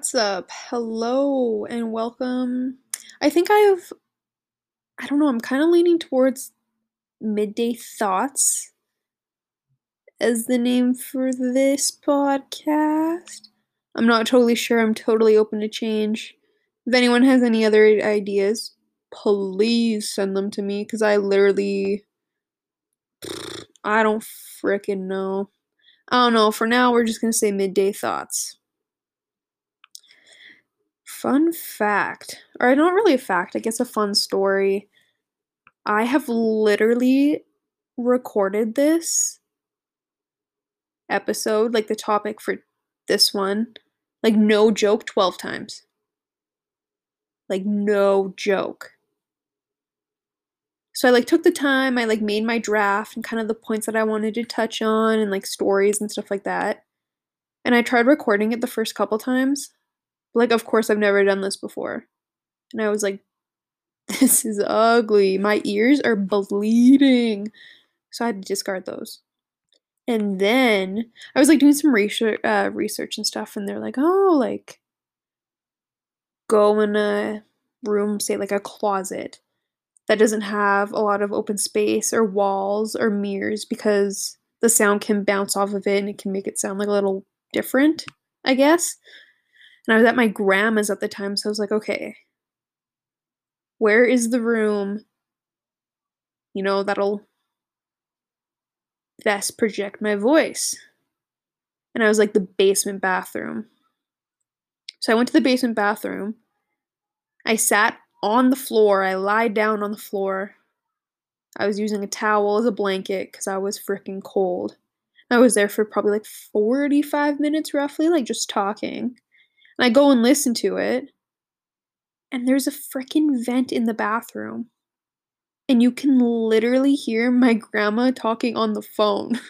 What's up? Hello and welcome. I think I've, I don't know, I'm kind of leaning towards Midday Thoughts as the name for this podcast. I'm not totally sure. I'm totally open to change. If anyone has any other ideas, please send them to me because I literally, I don't freaking know. I don't know. For now, we're just going to say Midday Thoughts. Fun fact, or not really a fact, I guess a fun story. I have literally recorded this episode, like the topic for this one, like no joke, 12 times. Like no joke. So I like took the time, I like made my draft and kind of the points that I wanted to touch on and like stories and stuff like that. And I tried recording it the first couple times like, of course, I've never done this before. And I was like, this is ugly. My ears are bleeding. So I had to discard those. And then I was like doing some research, uh, research and stuff, and they're like, oh, like, go in a room, say like a closet, that doesn't have a lot of open space or walls or mirrors because the sound can bounce off of it and it can make it sound like a little different, I guess. And I was at my grandma's at the time, so I was like, okay, where is the room, you know, that'll best project my voice? And I was like, the basement bathroom. So I went to the basement bathroom. I sat on the floor. I lied down on the floor. I was using a towel as a blanket because I was freaking cold. I was there for probably like 45 minutes roughly, like just talking. And I go and listen to it, and there's a freaking vent in the bathroom. And you can literally hear my grandma talking on the phone.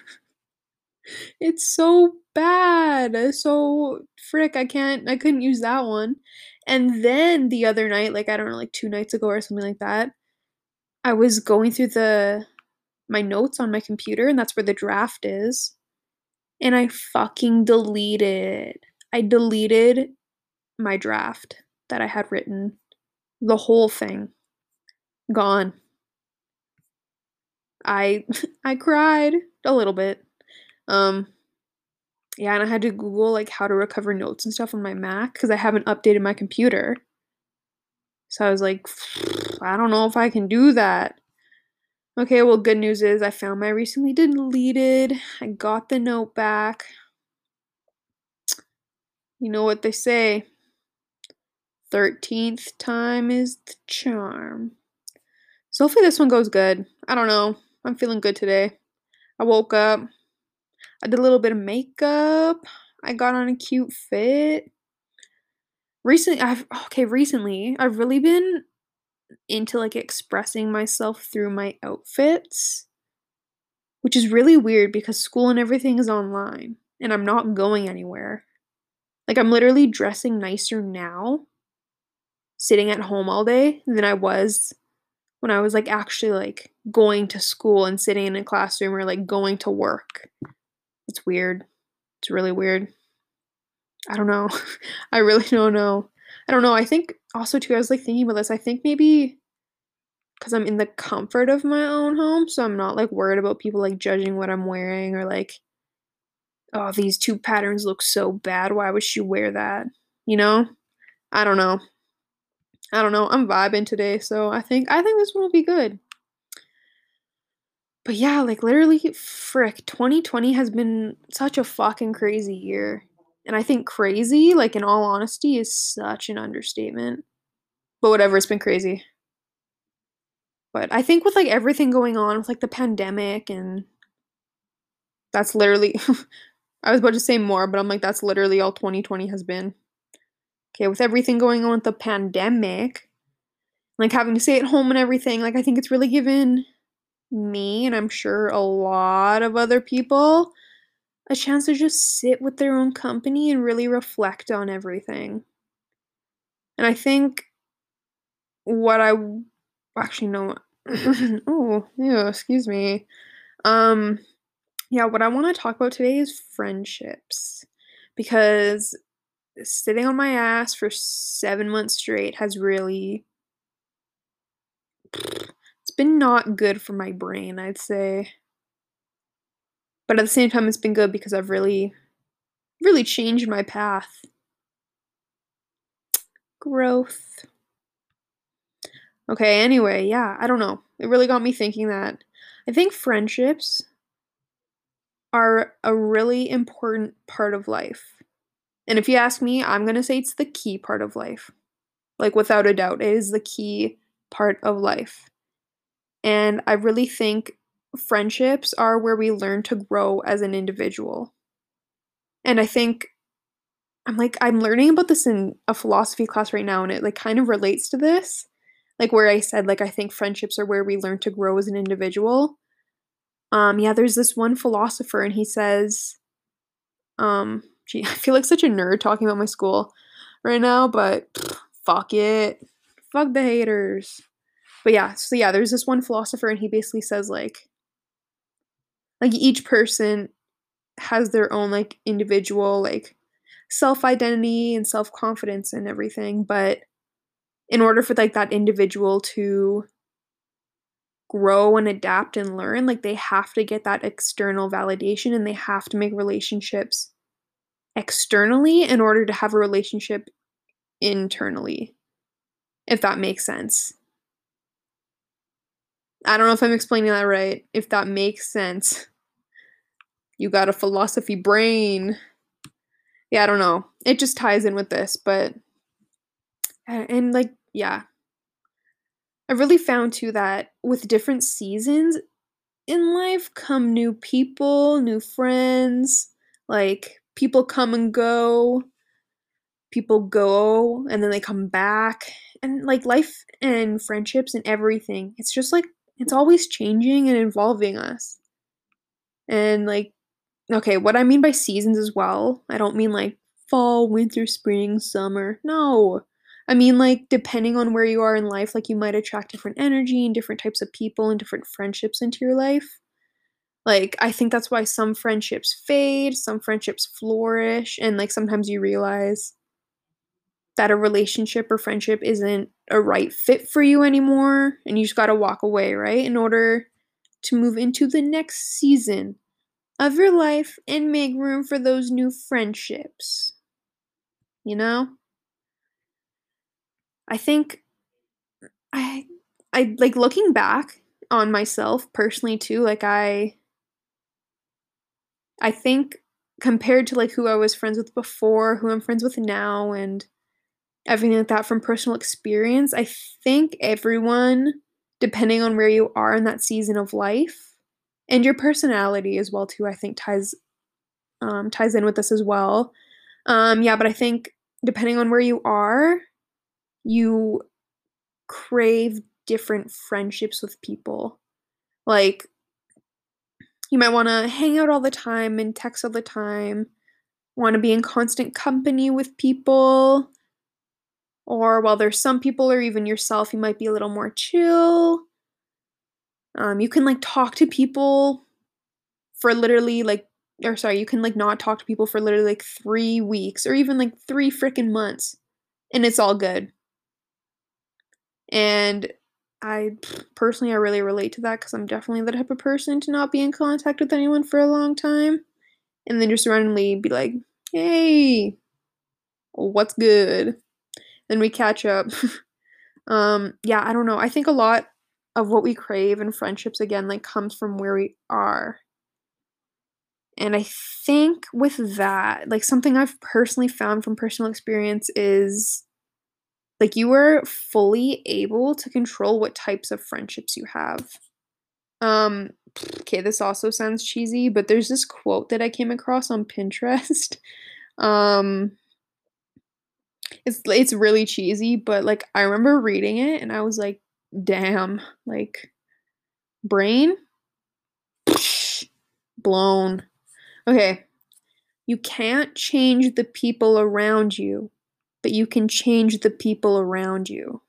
it's so bad. So frick, I can't I couldn't use that one. And then the other night, like I don't know, like two nights ago or something like that, I was going through the my notes on my computer and that's where the draft is. And I fucking deleted. I deleted my draft that I had written, the whole thing, gone. I I cried a little bit. Um yeah, and I had to Google like how to recover notes and stuff on my Mac because I haven't updated my computer. So I was like, I don't know if I can do that. Okay, well, good news is I found my recently deleted. I got the note back. You know what they say 13th time is the charm. So hopefully this one goes good. I don't know. I'm feeling good today. I woke up. I did a little bit of makeup. I got on a cute fit. Recently, I've okay, recently, I've really been into like expressing myself through my outfits, which is really weird because school and everything is online and I'm not going anywhere. Like I'm literally dressing nicer now sitting at home all day than I was when I was like actually like going to school and sitting in a classroom or like going to work. It's weird. It's really weird. I don't know. I really don't know. I don't know. I think also too I was like thinking about this. I think maybe cuz I'm in the comfort of my own home, so I'm not like worried about people like judging what I'm wearing or like oh, these two patterns look so bad. Why would she wear that? You know? I don't know. I don't know. I'm vibing today, so I think I think this one will be good. But yeah, like literally, frick, 2020 has been such a fucking crazy year. And I think crazy, like in all honesty, is such an understatement. But whatever, it's been crazy. But I think with like everything going on with like the pandemic and that's literally I was about to say more, but I'm like that's literally all 2020 has been. Okay, with everything going on with the pandemic, like having to stay at home and everything, like I think it's really given me and I'm sure a lot of other people a chance to just sit with their own company and really reflect on everything. And I think what I actually know oh, yeah, excuse me. Um yeah, what I want to talk about today is friendships because sitting on my ass for 7 months straight has really it's been not good for my brain, I'd say. But at the same time, it's been good because I've really, really changed my path. Growth. Okay, anyway, yeah, I don't know. It really got me thinking that I think friendships are a really important part of life. And if you ask me, I'm going to say it's the key part of life. Like, without a doubt, it is the key part of life. And I really think friendships are where we learn to grow as an individual. And I think I'm like I'm learning about this in a philosophy class right now and it like kind of relates to this. Like where I said like I think friendships are where we learn to grow as an individual. Um yeah, there's this one philosopher and he says um gee, I feel like such a nerd talking about my school right now, but pff, fuck it. Fuck the haters. But yeah, so yeah, there's this one philosopher and he basically says like like each person has their own like individual like self-identity and self-confidence and everything, but in order for like that individual to grow and adapt and learn, like they have to get that external validation and they have to make relationships externally in order to have a relationship internally if that makes sense. I don't know if I'm explaining that right. If that makes sense. You got a philosophy brain. Yeah, I don't know. It just ties in with this, but and like yeah. I really found too that with different seasons in life come new people, new friends, like people come and go. People go and then they come back. And like life and friendships and everything it's just like it's always changing and involving us. And like okay what i mean by seasons as well i don't mean like fall winter spring summer no. I mean like depending on where you are in life like you might attract different energy and different types of people and different friendships into your life like i think that's why some friendships fade some friendships flourish and like sometimes you realize that a relationship or friendship isn't a right fit for you anymore and you just got to walk away, right? In order to move into the next season of your life and make room for those new friendships. You know? I think I I like looking back on myself personally too, like I I think compared to like who I was friends with before, who I'm friends with now and everything like that from personal experience. I think everyone, depending on where you are in that season of life, and your personality as well too, I think ties um, ties in with this as well. Um, yeah, but I think depending on where you are, you crave different friendships with people. Like you might want to hang out all the time and text all the time, want to be in constant company with people, or while there's some people or even yourself, you might be a little more chill. Um, you can like talk to people for literally like, or sorry, you can like not talk to people for literally like three weeks or even like three freaking months, and it's all good. And I personally, I really relate to that because I'm definitely the type of person to not be in contact with anyone for a long time, and then just randomly be like, "Hey, what's good?" then we catch up. um, yeah, I don't know. I think a lot of what we crave in friendships again like comes from where we are. And I think with that, like something I've personally found from personal experience is like you are fully able to control what types of friendships you have. Um okay, this also sounds cheesy, but there's this quote that I came across on Pinterest. um it's it's really cheesy, but like I remember reading it and I was like, damn, like brain blown. Okay. You can't change the people around you, but you can change the people around you.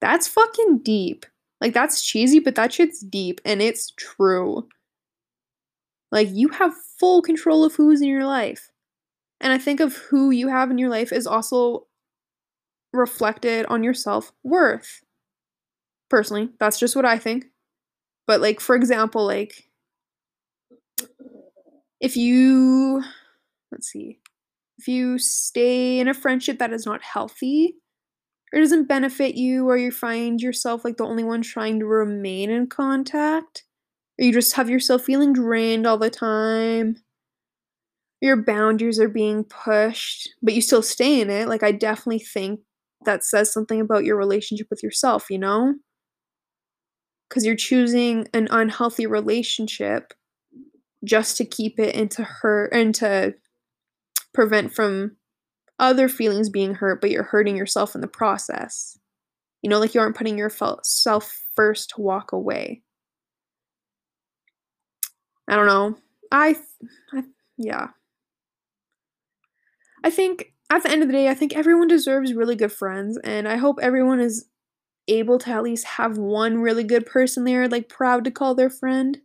That's fucking deep. Like that's cheesy, but that shit's deep and it's true. Like you have full control of who's in your life. And I think of who you have in your life is also reflected on your self-worth. Personally, that's just what I think. But, like, for example, like if you let's see. If you stay in a friendship that is not healthy or doesn't benefit you or you find yourself like the only one trying to remain in contact. Or you just have yourself feeling drained all the time. Your boundaries are being pushed but you still stay in it. Like i definitely think that says something about your relationship with yourself you know? Because you're choosing an unhealthy relationship just to keep it into her and to prevent from other feelings being hurt, but you're hurting yourself in the process. You know, like you aren't putting yourself first to walk away. I don't know. I, I yeah. I think at the end of the day, I think everyone deserves really good friends, and I hope everyone is able to at least have one really good person there, like proud to call their friend.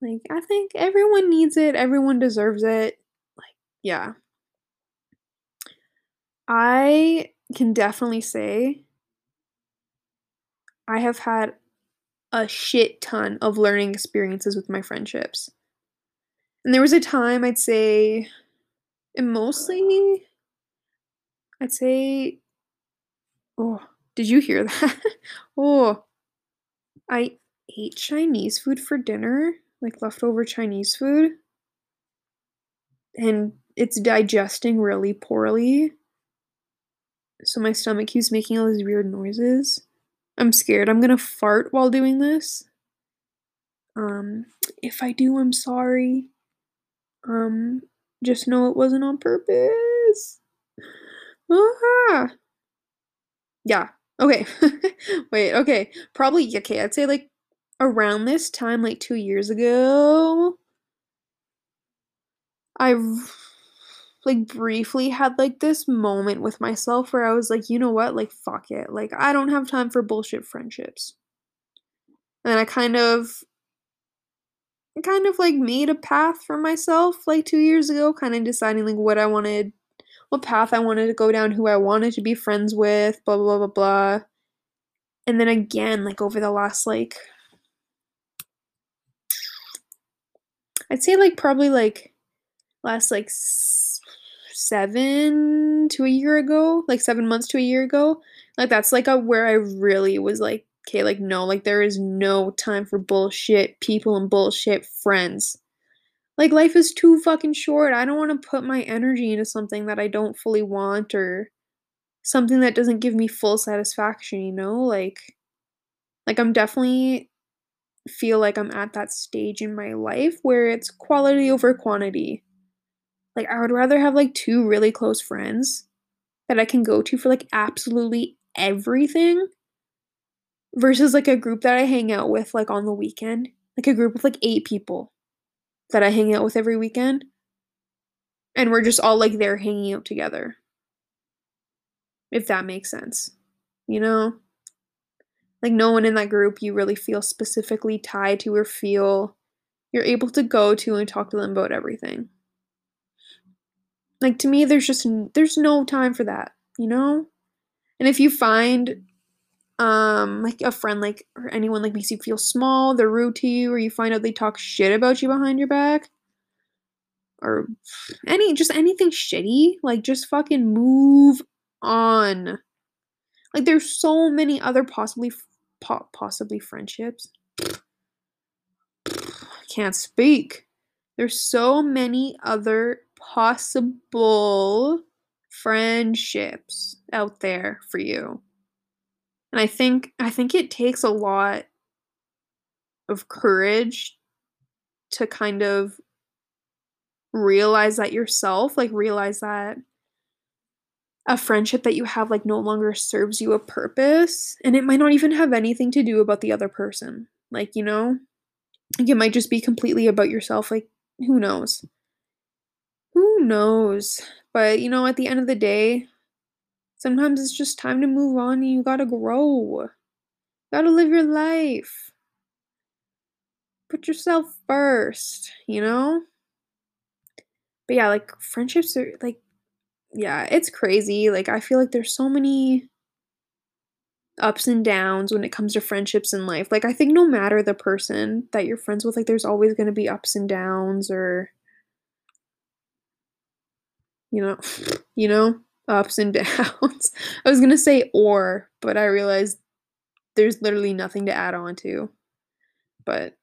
Like, I think everyone needs it, everyone deserves it. Yeah. I can definitely say I have had a shit ton of learning experiences with my friendships. And there was a time I'd say, and mostly, I'd say, oh, did you hear that? oh, I ate Chinese food for dinner like leftover Chinese food and it's digesting really poorly. So my stomach keeps making all these weird noises. I'm scared I'm gonna fart while doing this. Um, if I do, I'm sorry. Um, just know it wasn't on purpose. Ah. Yeah. Okay. Wait, okay. Probably okay, I'd say like around this time, like two years ago, I've like briefly had like this moment with myself where I was like, you know what? Like, fuck it. Like, I don't have time for bullshit friendships. And I kind of kind of like made a path for myself like two years ago, kind of deciding like what I wanted, what path I wanted to go down, who I wanted to be friends with, blah, blah, blah, blah. And then again, like over the last like I'd say like probably like last like seven to a year ago, like seven months to a year ago. Like that's like a where I really was like, okay, like no, like there is no time for bullshit people and bullshit friends. Like life is too fucking short. I don't want to put my energy into something that I don't fully want or something that doesn't give me full satisfaction, you know? Like like I'm definitely feel like I'm at that stage in my life where it's quality over quantity. Like, I would rather have like two really close friends that I can go to for like absolutely everything versus like a group that I hang out with like on the weekend. Like a group of like eight people that I hang out with every weekend. And we're just all like there hanging out together. If that makes sense. You know? like no one in that group you really feel specifically tied to or feel you're able to go to and talk to them about everything. Like to me there's just there's no time for that, you know? And if you find um like a friend like or anyone like makes you feel small, they're rude to you or you find out they talk shit about you behind your back or any just anything shitty, like just fucking move on. Like there's so many other possibly po- possibly friendships. I can't speak. There's so many other possible friendships out there for you. And I think I think it takes a lot of courage to kind of realize that yourself, like realize that a friendship that you have like no longer serves you a purpose and it might not even have anything to do about the other person like you know it might just be completely about yourself like who knows who knows? But you know at the end of the day sometimes it's just time to move on and you gotta grow. You gotta live your life. Put yourself first you know? But yeah, like, friendships are like yeah, it's crazy, like, I feel like there's so many ups and downs when it comes to friendships in life, like, I think no matter the person that you're friends with, like, there's always gonna be ups and downs or you know you know, ups and downs. I was gonna say "or," but I realized there's literally nothing to add on to. But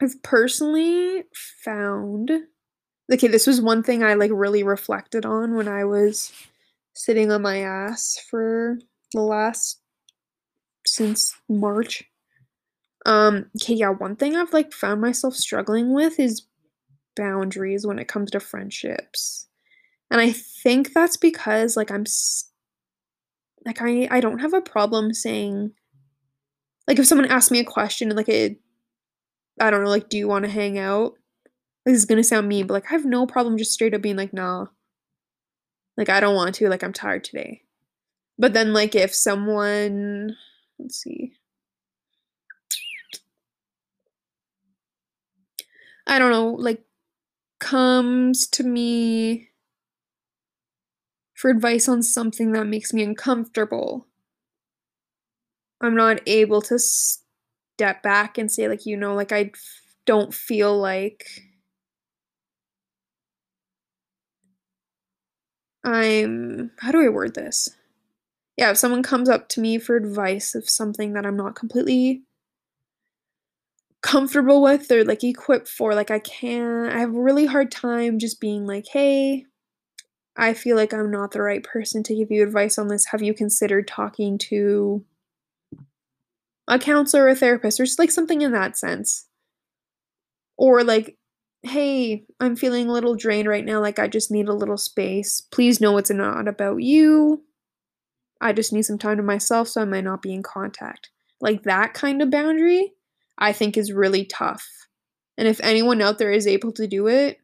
I've personally found okay, this was one thing I, like, really reflected on when I was sitting on my ass for the last since March. Um, okay, yeah, one thing I've, like, found myself struggling with is boundaries when it comes to friendships. And I think that's because, like, I'm like, I I don't have a problem saying like, if someone asks me a question and, like, it I don't know, like, "Do you wanna hang out?" This is gonna sound mean, but, like, I have no problem just straight up being like, "Nah." Like, "I don't want to, like, I'm tired today." But then, like, if someone let's see I don't know, like, comes to me for advice on something that makes me uncomfortable I'm not able to step back and say, like, you know, like, I don't feel like I'm how do I word this? Yeah, if someone comes up to me for advice of something that I'm not completely comfortable with or, like, equipped for, like, I can't I have a really hard time just being like, "Hey, I feel like I'm not the right person to give you advice on this. Have you considered talking to" "a counselor or a therapist?" Or just, like, something in that sense. Or, like, "Hey, I'm feeling a little drained right now, like, I just need a little space. Please know it's not about you. I just need some time to myself, so I might not be in contact." Like, that kind of boundary, I think is really tough. And if anyone out there is able to do it,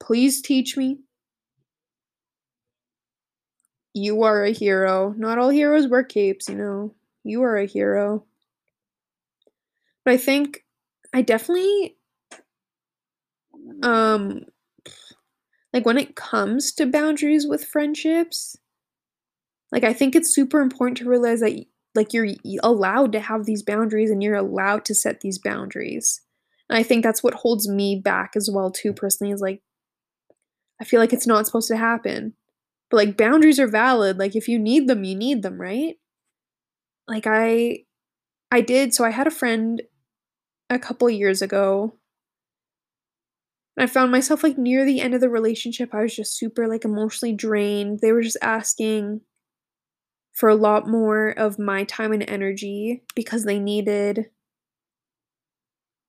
please teach me. You are a hero. Not all heroes wear capes, you know? You are a hero. But I think I definitely um, like, when it comes to boundaries with friendships like, I think it's super important to realize that like, you're allowed to have these boundaries and you're allowed to set these boundaries. And I think that's what holds me back as well too, personally, is, like I feel like it's not supposed to happen. Like, boundaries are valid, like, if you need them, you need them, right? Like, I I did so I had a friend a couple years ago I found myself, like, near the end of the relationship, I was just super, like, emotionally drained. They were just asking for a lot more of my time and energy because they needed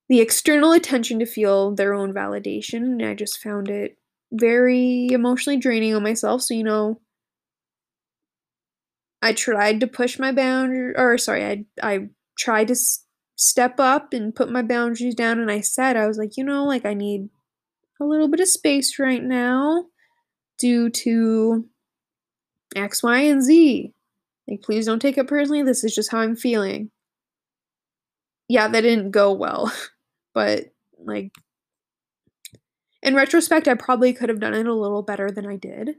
the external attention to feel their own validation, and I just found it very emotionally draining on myself, so, you know I tried to push my boundar or sorry, I I tried to s step up and put my boundaries down, and I said, I was like, "You know, like, I need a little bit of space right now due to X, Y, and Z. Like, please don't take it personally, this is just how I'm feeling." Yeah, that didn't go well, but, like in retrospect, I probably could have done it a little better than I did.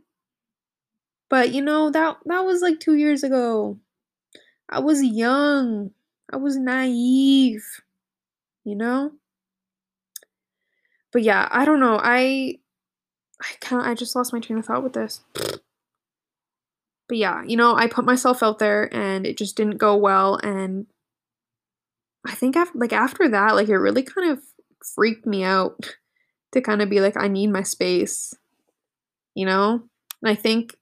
But, you know, that that was, like, 2 years ago. I was young. I was naive, you know? But, yeah, I don't know, I I kinda I just lost my train of thought with this. But, yeah, you know, I put myself out there, and it just didn't go well, and I think af like, after that, like, it really kind of freaked me out to kinda be like, "I need my space." You know? And I think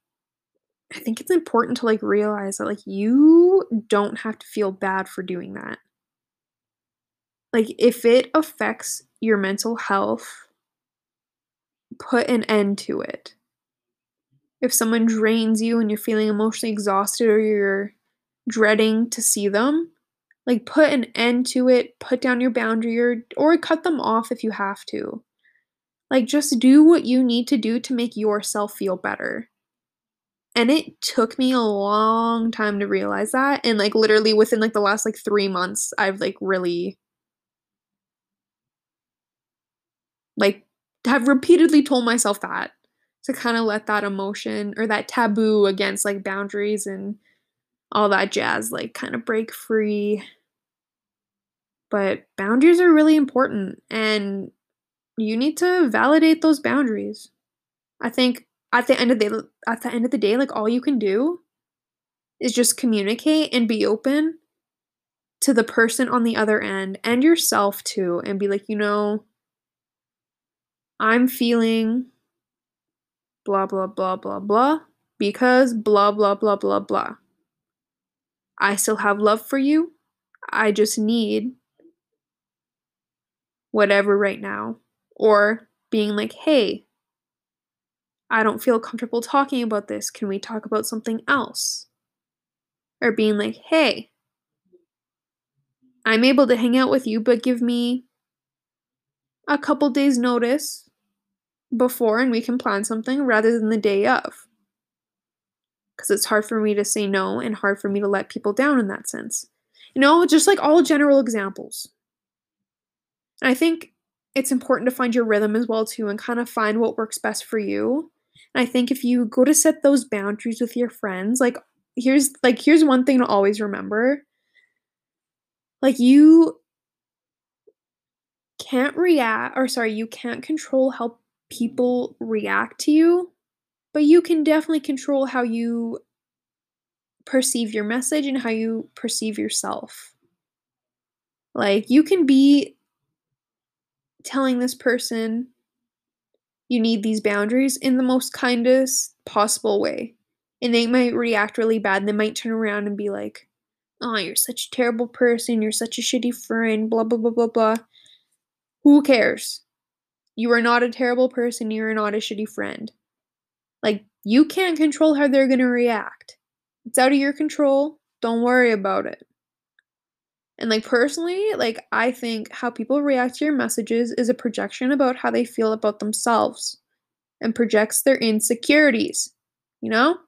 I think it's important to, like, realize that, like, you don't have to feel bad for doing that. Like, if it affects your mental health put an end to it. If someone drains you and you're feeling emotionally exhausted or you're dreading to see them, like, put an end to it, put down your boundary or or cut them off if you have to. Like, just do what you need to do to make yourself feel better. And it took me a long time to realize that, and, like, literally within, like, the last, like, 3 months, I've, like, really like have repeatedly told myself that to kind of let that emotion or that taboo against like boundaries and all that jazz like kind of break free. But boundaries are really important and you need to validate those boundaries. I think at the end of the at the end of the day like all you can do is just communicate and be open to the person on the other end and yourself too and be like, "You know, I'm feeling blah, blah, blah, blah, blah, because blah, blah, blah, blah, blah. I still have love for you. I just need whatever right now. Or being like, hey, I don't feel comfortable talking about this. Can we talk about something else? Or being like, hey, I'm able to hang out with you, but give me a couple days' notice before and we can plan something rather than the day of. Because it's hard for me to say no and hard for me to let people down in that sense. You know, just like all general examples. I think it's important to find your rhythm as well too and kind of find what works best for you. And I think if you go to set those boundaries with your friends, like here's like here's one thing to always remember. Like you can't react or sorry, you can't control how people react to you, but you can definitely control how you perceive your message and how you perceive yourself. Like, you can be telling this person you need these boundaries in the most kindest possible way. And they might react really bad and they might turn around and be like, Oh, you're such a terrible person. You're such a shitty friend. Blah, blah, blah, blah, blah. Who cares? You are not a terrible person. You are not a shitty friend. Like, you can't control how they're going to react. It's out of your control. Don't worry about it. And, like, personally, like, I think how people react to your messages is a projection about how they feel about themselves and projects their insecurities. You know?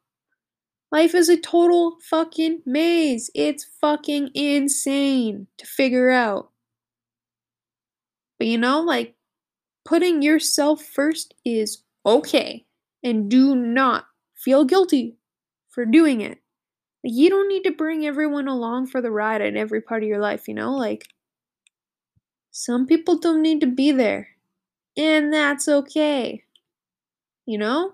Life is a total fucking maze. It's fucking insane to figure out. But you know, like, putting yourself first is okay. And do not feel guilty for doing it. You don't need to bring everyone along for the ride in every part of your life, you know? Like, some people don't need to be there. And that's okay. You know?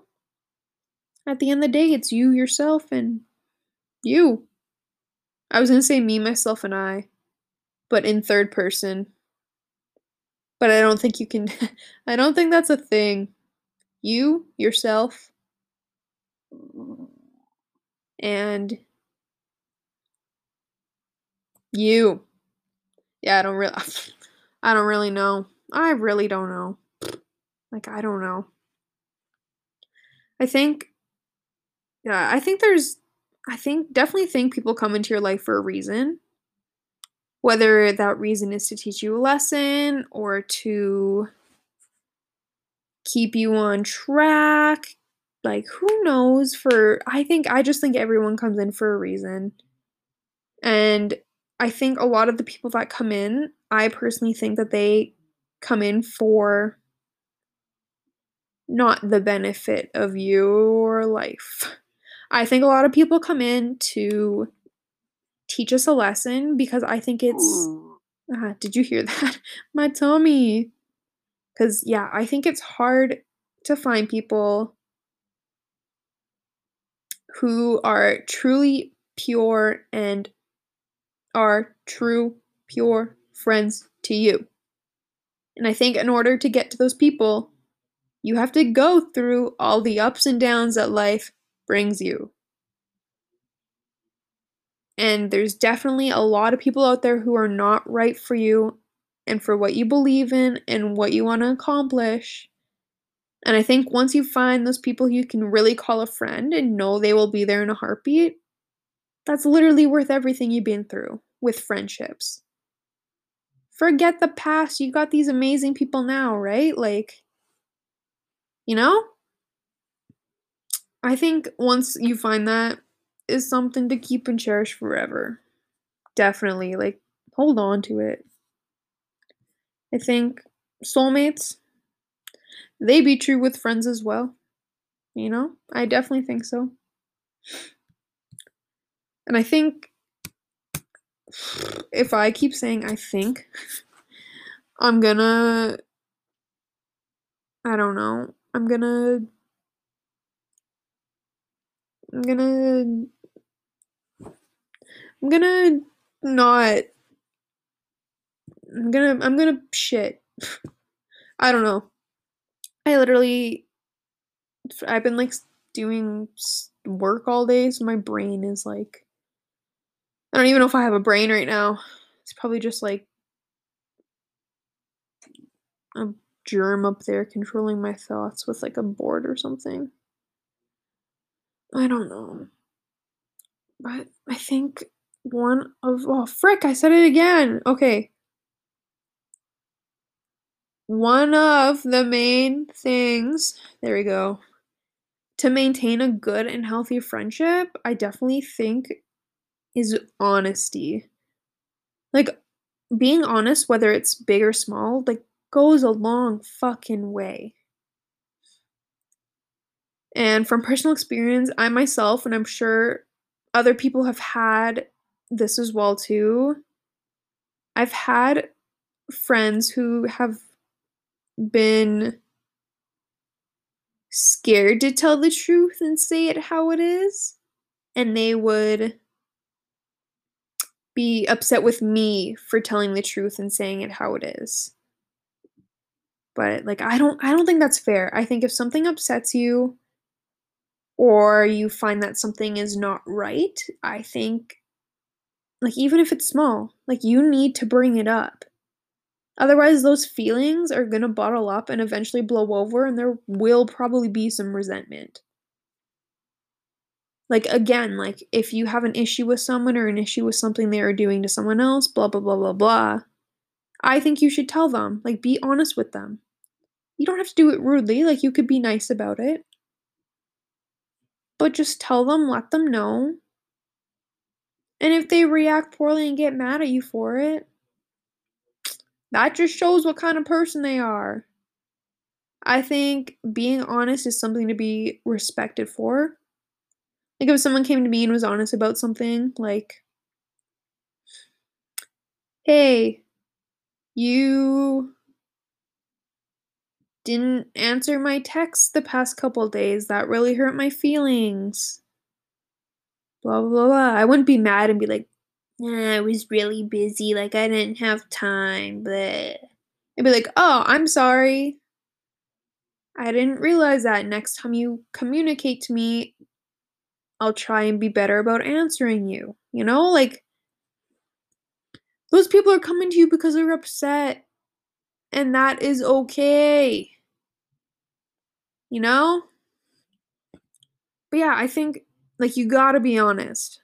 At the end of the day, it's you, yourself, and you. I was gonna say me, myself, and I, but in third person. But I don't think you can I don't think that's a thing. You, yourself, and you. Yeah, I don't really I don't really know. I really don't know. Like I don't know. I think yeah, I think there's I think definitely think people come into your life for a reason whether that reason is to teach you a lesson or to keep you on track like who knows for i think i just think everyone comes in for a reason and i think a lot of the people that come in i personally think that they come in for not the benefit of your life i think a lot of people come in to teach us a lesson because I think it's. Uh, did you hear that? My tummy. Because, yeah, I think it's hard to find people who are truly pure and are true, pure friends to you. And I think in order to get to those people, you have to go through all the ups and downs that life brings you. And there's definitely a lot of people out there who are not right for you and for what you believe in and what you want to accomplish. And I think once you find those people you can really call a friend and know they will be there in a heartbeat, that's literally worth everything you've been through with friendships. Forget the past. You got these amazing people now, right? Like, you know? I think once you find that, is something to keep and cherish forever. Definitely. Like, hold on to it. I think soulmates, they be true with friends as well. You know? I definitely think so. And I think if I keep saying I think, I'm gonna. I don't know. I'm gonna. I'm gonna. I'm gonna not. I'm gonna. I'm gonna shit. I don't know. I literally. I've been like doing work all day, so my brain is like. I don't even know if I have a brain right now. It's probably just like a germ up there controlling my thoughts with like a board or something. I don't know. But I think one of oh frick, I said it again. Okay. One of the main things, there we go, to maintain a good and healthy friendship, I definitely think is honesty. Like being honest, whether it's big or small, like goes a long fucking way. And from personal experience, I myself, and I'm sure other people have had this as well too. I've had friends who have been scared to tell the truth and say it how it is, and they would be upset with me for telling the truth and saying it how it is. But like I don't I don't think that's fair. I think if something upsets you or you find that something is not right, I think like even if it's small, like you need to bring it up. Otherwise, those feelings are going to bottle up and eventually blow over, and there will probably be some resentment. Like, again, like if you have an issue with someone or an issue with something they are doing to someone else, blah, blah, blah, blah, blah, I think you should tell them. Like, be honest with them. You don't have to do it rudely, like, you could be nice about it. But just tell them, let them know. And if they react poorly and get mad at you for it, that just shows what kind of person they are. I think being honest is something to be respected for. Like if someone came to me and was honest about something, like, hey, you didn't answer my text the past couple days. That really hurt my feelings. Blah, blah, blah. I wouldn't be mad and be like, I was really busy. Like, I didn't have time. But I'd be like, oh, I'm sorry. I didn't realize that. Next time you communicate to me, I'll try and be better about answering you. You know, like, those people are coming to you because they're upset. And that is okay you know? But yeah, I think like you gotta be honest.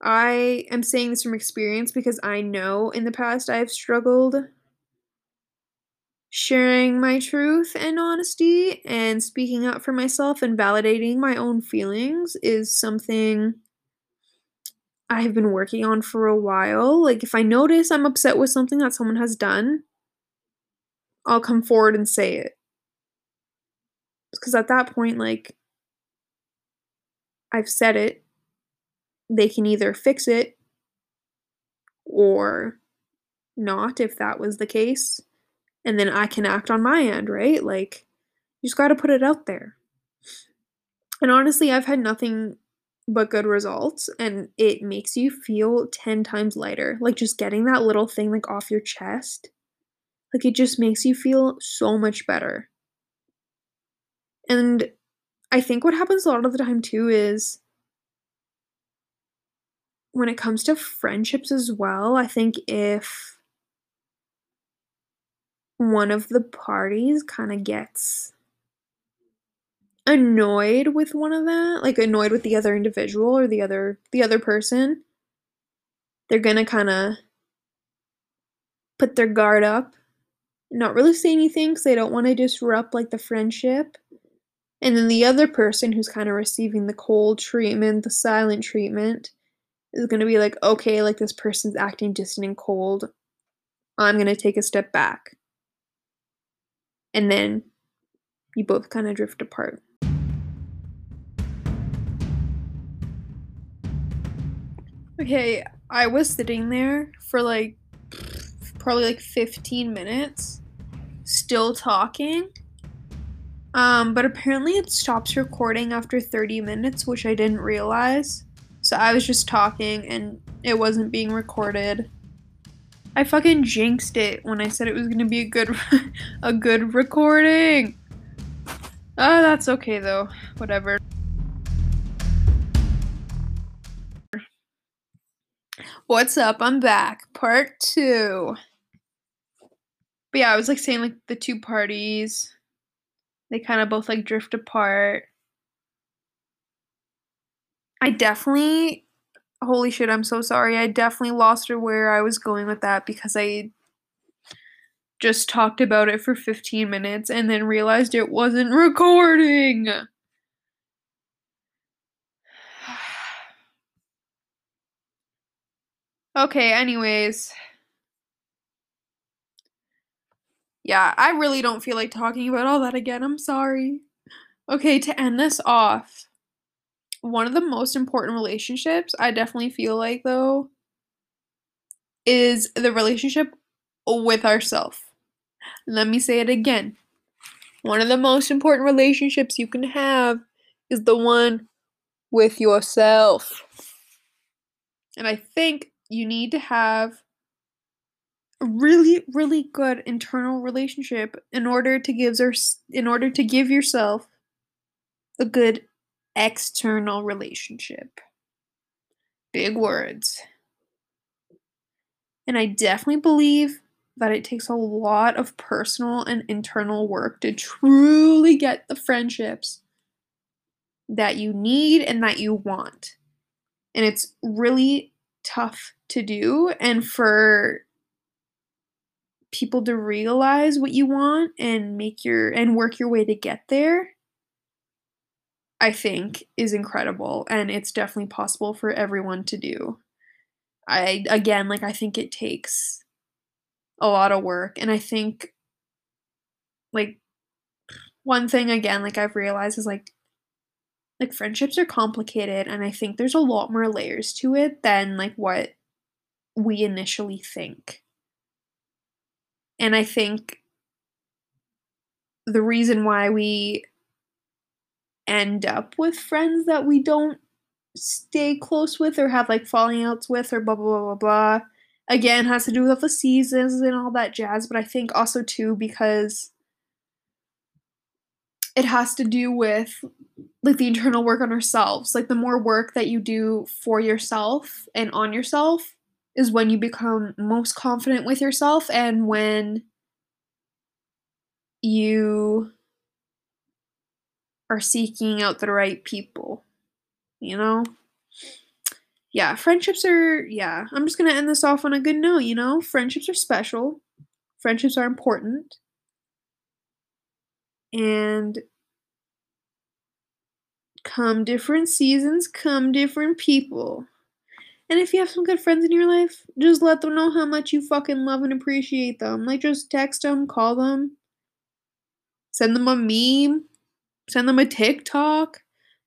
I am saying this from experience because I know in the past I've struggled sharing my truth and honesty and speaking up for myself and validating my own feelings is something I have been working on for a while. Like, if I notice I'm upset with something that someone has done, I'll come forward and say it. Because at that point like I've said it. They can either fix it or not if that was the case and then I can act on my end, right? Like you just got to put it out there. And honestly, I've had nothing but good results and it makes you feel 10 times lighter. Like just getting that little thing like off your chest. Like it just makes you feel so much better. And I think what happens a lot of the time too is when it comes to friendships as well, I think if one of the parties kind of gets annoyed with one of that, like annoyed with the other individual or the other the other person, they're to kind of put their guard up, not really say anything cuz they don't want to disrupt like the friendship and then the other person who's kind of receiving the cold treatment, the silent treatment, is to be like, okay, like this person's acting distant and cold. I'm to take a step back. And then you both kind of drift apart. Okay, I was sitting there for like probably like 15 minutes still talking. Um, but apparently it stops recording after 30 minutes, which I didn't realize. So I was just talking and it wasn't being recorded. I fucking jinxed it when I said it was gonna be a good a good recording. Oh, that's okay though. Whatever. What's up? I'm back. Part two. But yeah, I was like saying like the two parties. They kind of both like drift apart. I definitely holy shit, I'm so sorry. I definitely lost her where I was going with that because I just talked about it for 15 minutes and then realized it wasn't recording. okay, anyways. Yeah, I really don't feel like talking about all that again. I'm sorry. Okay, to end this off, one of the most important relationships I definitely feel like though is the relationship with ourselves. Let me say it again. One of the most important relationships you can have is the one with yourself. And I think you need to have a really really good internal relationship in order to give in order to give yourself a good external relationship. Big words. And I definitely believe that it takes a lot of personal and internal work to truly get the friendships that you need and that you want. And it's really tough to do and for people to realize what you want and make your and work your way to get there I think is incredible and it's definitely possible for everyone to do. I again like I think it takes a lot of work and I think like one thing again like I've realized is like like friendships are complicated and I think there's a lot more layers to it than like what we initially think. And I think the reason why we end up with friends that we don't stay close with or have like falling outs with or blah blah blah blah blah. Again, has to do with the seasons and all that jazz, but I think also too because it has to do with like the internal work on ourselves. Like the more work that you do for yourself and on yourself is when you become most confident with yourself and when you are seeking out the right people. You know? Yeah, friendships are, yeah, I'm just going to end this off on a good note, you know? Friendships are special, friendships are important. And come different seasons, come different people. And if you have some good friends in your life, just let them know how much you fucking love and appreciate them. Like, just text them, call them, send them a meme, Send them a TikTok.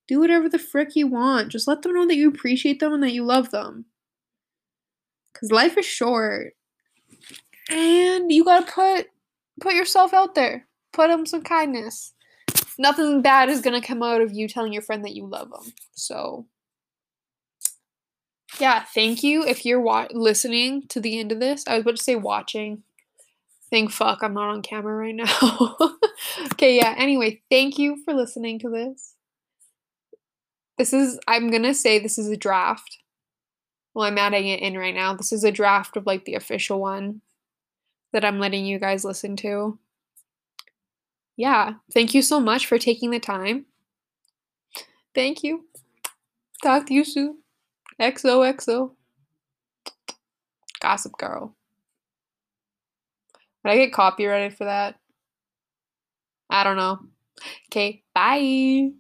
Do whatever the frick you want. Just let them know that you appreciate them and that you love them. Cuz life is short. And you got to put put yourself out there. Put them some kindness. Nothing bad is to come out of you telling your friend that you love them. So yeah, thank you if you're wa- listening to the end of this. I was about to say watching. Thank fuck I'm not on camera right now. okay, yeah. Anyway, thank you for listening to this. This is I'm gonna say this is a draft. Well, I'm adding it in right now. This is a draft of like the official one that I'm letting you guys listen to. Yeah, thank you so much for taking the time. Thank you. Talk to you soon. XOXO. Gossip Girl. Would I get copyrighted for that? I don't know. Okay, bye.